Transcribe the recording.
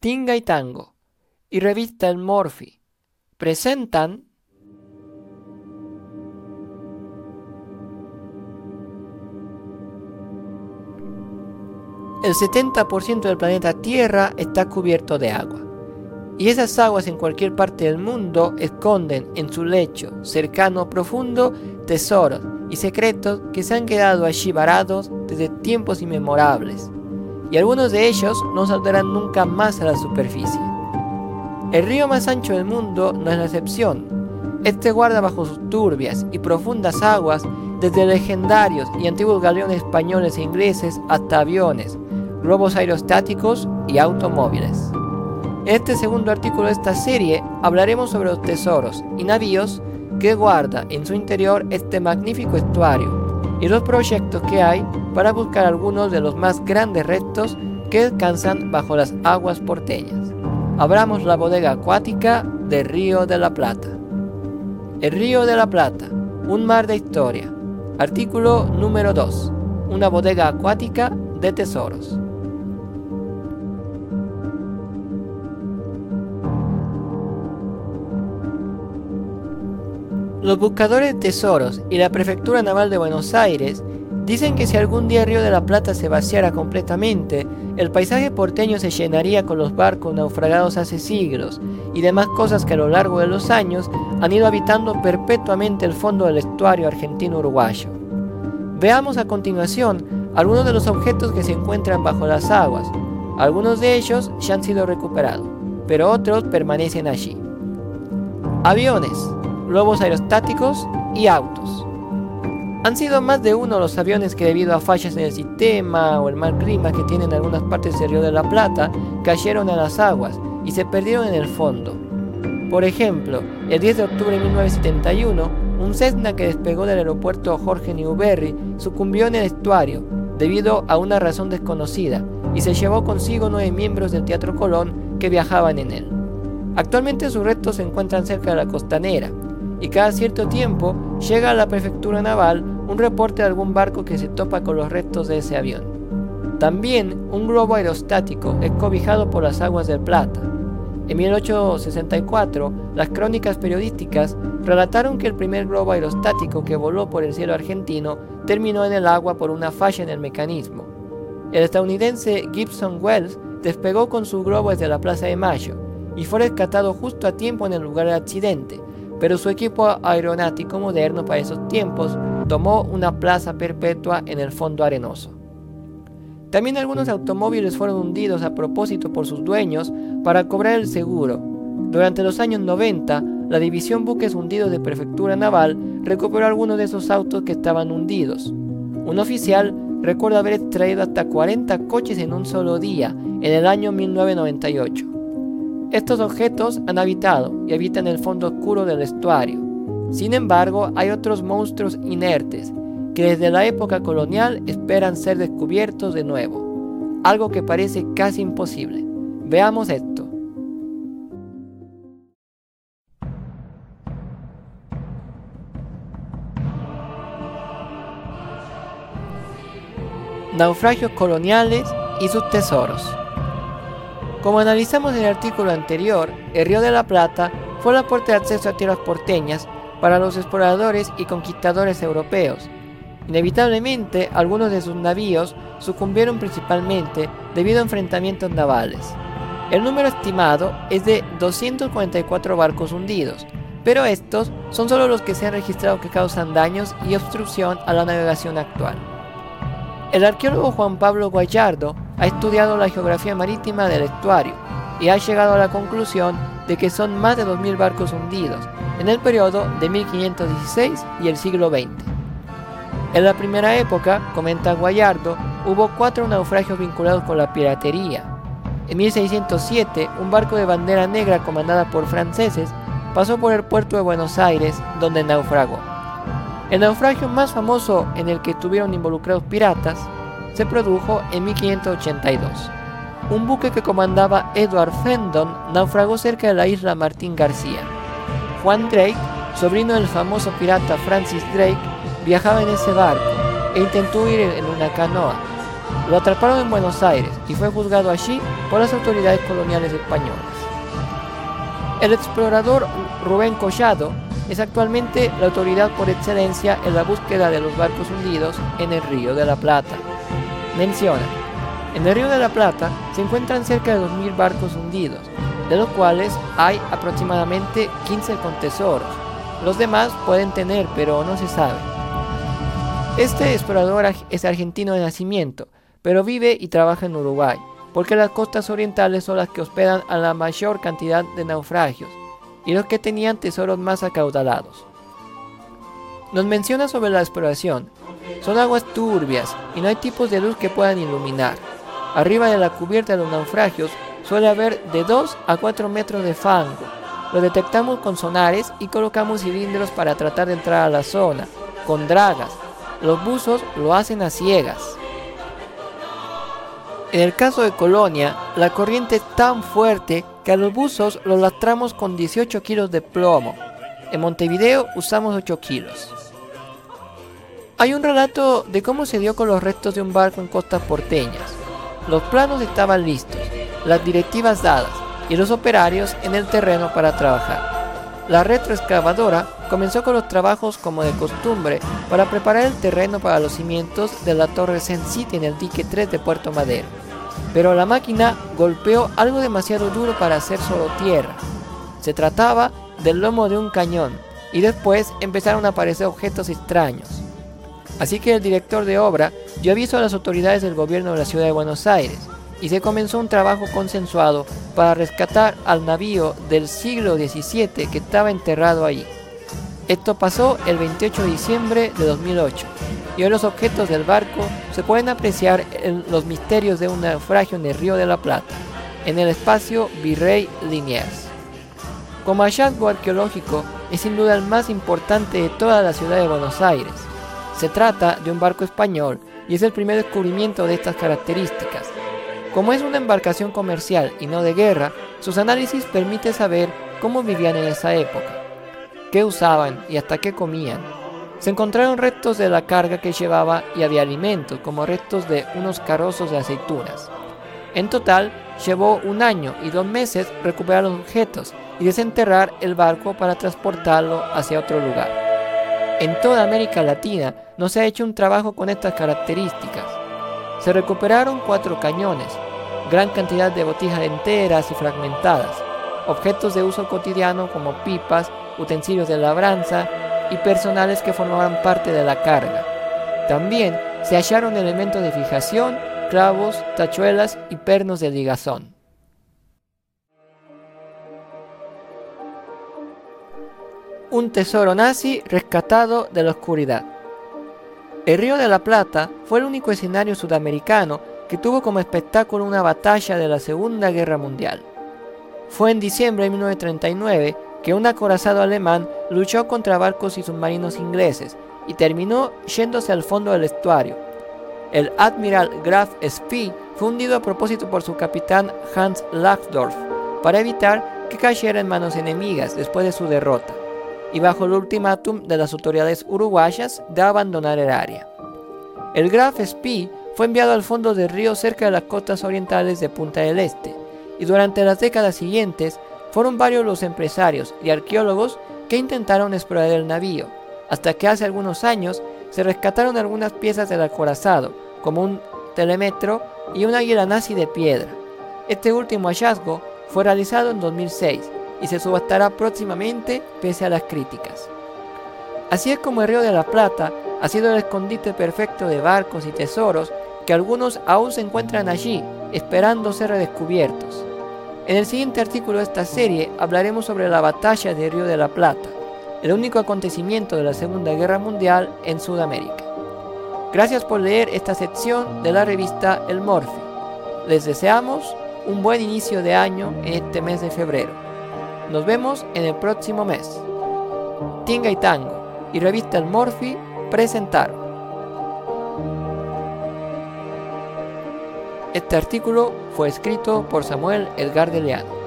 Tinga y Tango y Revista El Morphy presentan El 70% del planeta Tierra está cubierto de agua. Y esas aguas en cualquier parte del mundo esconden en su lecho cercano profundo tesoros y secretos que se han quedado allí varados desde tiempos inmemorables. Y algunos de ellos no saldrán nunca más a la superficie. El río más ancho del mundo no es la excepción. Este guarda bajo sus turbias y profundas aguas desde legendarios y antiguos galeones españoles e ingleses hasta aviones, globos aerostáticos y automóviles. En este segundo artículo de esta serie hablaremos sobre los tesoros y navíos que guarda en su interior este magnífico estuario y los proyectos que hay para buscar algunos de los más grandes restos que descansan bajo las aguas porteñas. Abramos la bodega acuática del Río de la Plata. El Río de la Plata, un mar de historia. Artículo número 2. Una bodega acuática de tesoros. Los buscadores de tesoros y la Prefectura Naval de Buenos Aires dicen que si algún día Río de la Plata se vaciara completamente, el paisaje porteño se llenaría con los barcos naufragados hace siglos y demás cosas que a lo largo de los años han ido habitando perpetuamente el fondo del estuario argentino-uruguayo. Veamos a continuación algunos de los objetos que se encuentran bajo las aguas. Algunos de ellos ya han sido recuperados, pero otros permanecen allí. Aviones globos aerostáticos y autos. Han sido más de uno los aviones que debido a fallas en el sistema o el mal clima que tienen algunas partes del Río de la Plata, cayeron a las aguas y se perdieron en el fondo. Por ejemplo, el 10 de octubre de 1971, un Cessna que despegó del aeropuerto Jorge Newberry sucumbió en el estuario debido a una razón desconocida y se llevó consigo nueve miembros del Teatro Colón que viajaban en él. Actualmente sus restos se encuentran cerca de la costanera, y cada cierto tiempo llega a la prefectura naval un reporte de algún barco que se topa con los restos de ese avión. También un globo aerostático es cobijado por las aguas del Plata. En 1864, las crónicas periodísticas relataron que el primer globo aerostático que voló por el cielo argentino terminó en el agua por una falla en el mecanismo. El estadounidense Gibson Wells despegó con su globo desde la Plaza de Mayo y fue rescatado justo a tiempo en el lugar del accidente, pero su equipo aeronáutico moderno para esos tiempos tomó una plaza perpetua en el fondo arenoso. También algunos automóviles fueron hundidos a propósito por sus dueños para cobrar el seguro. Durante los años 90, la división buques hundidos de Prefectura Naval recuperó algunos de esos autos que estaban hundidos. Un oficial recuerda haber extraído hasta 40 coches en un solo día en el año 1998. Estos objetos han habitado y habitan el fondo oscuro del estuario. Sin embargo, hay otros monstruos inertes que desde la época colonial esperan ser descubiertos de nuevo, algo que parece casi imposible. Veamos esto. Naufragios coloniales y sus tesoros. Como analizamos en el artículo anterior, el Río de la Plata fue la puerta de acceso a tierras porteñas para los exploradores y conquistadores europeos. Inevitablemente, algunos de sus navíos sucumbieron principalmente debido a enfrentamientos navales. El número estimado es de 244 barcos hundidos, pero estos son solo los que se han registrado que causan daños y obstrucción a la navegación actual. El arqueólogo Juan Pablo Guayardo ha estudiado la geografía marítima del estuario y ha llegado a la conclusión de que son más de 2.000 barcos hundidos en el periodo de 1516 y el siglo XX. En la primera época, comenta Guayardo, hubo cuatro naufragios vinculados con la piratería. En 1607, un barco de bandera negra comandada por franceses pasó por el puerto de Buenos Aires, donde naufragó. El naufragio más famoso en el que estuvieron involucrados piratas se produjo en 1582. Un buque que comandaba Edward Fendon naufragó cerca de la isla Martín García. Juan Drake, sobrino del famoso pirata Francis Drake, viajaba en ese barco e intentó huir en una canoa, lo atraparon en Buenos Aires y fue juzgado allí por las autoridades coloniales españolas. El explorador Rubén Collado es actualmente la autoridad por excelencia en la búsqueda de los barcos hundidos en el Río de la Plata. Menciona, en el Río de la Plata se encuentran cerca de 2.000 barcos hundidos, de los cuales hay aproximadamente 15 con tesoros. Los demás pueden tener, pero no se sabe. Este explorador es argentino de nacimiento, pero vive y trabaja en Uruguay, porque las costas orientales son las que hospedan a la mayor cantidad de naufragios y los que tenían tesoros más acaudalados. Nos menciona sobre la exploración. Son aguas turbias y no hay tipos de luz que puedan iluminar. Arriba de la cubierta de los naufragios suele haber de 2 a 4 metros de fango. Lo detectamos con sonares y colocamos cilindros para tratar de entrar a la zona, con dragas. Los buzos lo hacen a ciegas. En el caso de Colonia, la corriente es tan fuerte que a los buzos los lastramos con 18 kilos de plomo. En Montevideo usamos 8 kilos. Hay un relato de cómo se dio con los restos de un barco en costas porteñas. Los planos estaban listos, las directivas dadas y los operarios en el terreno para trabajar. La retroexcavadora comenzó con los trabajos como de costumbre para preparar el terreno para los cimientos de la torre Sen City en el dique 3 de Puerto Madero. Pero la máquina golpeó algo demasiado duro para hacer solo tierra. Se trataba del lomo de un cañón y después empezaron a aparecer objetos extraños. Así que el director de obra dio aviso a las autoridades del gobierno de la ciudad de Buenos Aires y se comenzó un trabajo consensuado para rescatar al navío del siglo XVII que estaba enterrado allí. Esto pasó el 28 de diciembre de 2008 y hoy los objetos del barco se pueden apreciar en los misterios de un naufragio en el Río de la Plata, en el espacio Virrey Liniers. Como hallazgo arqueológico es sin duda el más importante de toda la ciudad de Buenos Aires. Se trata de un barco español y es el primer descubrimiento de estas características como es una embarcación comercial y no de guerra, sus análisis permiten saber cómo vivían en esa época, qué usaban y hasta qué comían. Se encontraron restos de la carga que llevaba y había alimentos, como restos de unos carrozos de aceitunas. En total, llevó un año y dos meses recuperar los objetos y desenterrar el barco para transportarlo hacia otro lugar. En toda América Latina no se ha hecho un trabajo con estas características. Se recuperaron cuatro cañones, gran cantidad de botijas enteras y fragmentadas, objetos de uso cotidiano como pipas, utensilios de labranza y personales que formaban parte de la carga. También se hallaron elementos de fijación, clavos, tachuelas y pernos de ligazón. Un tesoro nazi rescatado de la oscuridad. El Río de la Plata fue el único escenario sudamericano que tuvo como espectáculo una batalla de la Segunda Guerra Mundial. Fue en diciembre de 1939 que un acorazado alemán luchó contra barcos y submarinos ingleses y terminó yéndose al fondo del estuario. El admiral Graf Spee fue hundido a propósito por su capitán Hans Lachdorf para evitar que cayera en manos enemigas después de su derrota y bajo el ultimátum de las autoridades uruguayas de abandonar el área. El Graf Spee fue enviado al fondo del río cerca de las costas orientales de Punta del Este, y durante las décadas siguientes fueron varios los empresarios y arqueólogos que intentaron explorar el navío, hasta que hace algunos años se rescataron algunas piezas del acorazado, como un telemetro y una águila nazi de piedra. Este último hallazgo fue realizado en 2006 y se subastará próximamente pese a las críticas. Así es como el Río de la Plata ha sido el escondite perfecto de barcos y tesoros que algunos aún se encuentran allí, esperando ser redescubiertos. En el siguiente artículo de esta serie hablaremos sobre la batalla del Río de la Plata, el único acontecimiento de la Segunda Guerra Mundial en Sudamérica. Gracias por leer esta sección de la revista El Morphy. Les deseamos un buen inicio de año en este mes de febrero. Nos vemos en el próximo mes. Tinga y Tango y Revista El Morphy presentaron. Este artículo fue escrito por Samuel Edgar de Leano.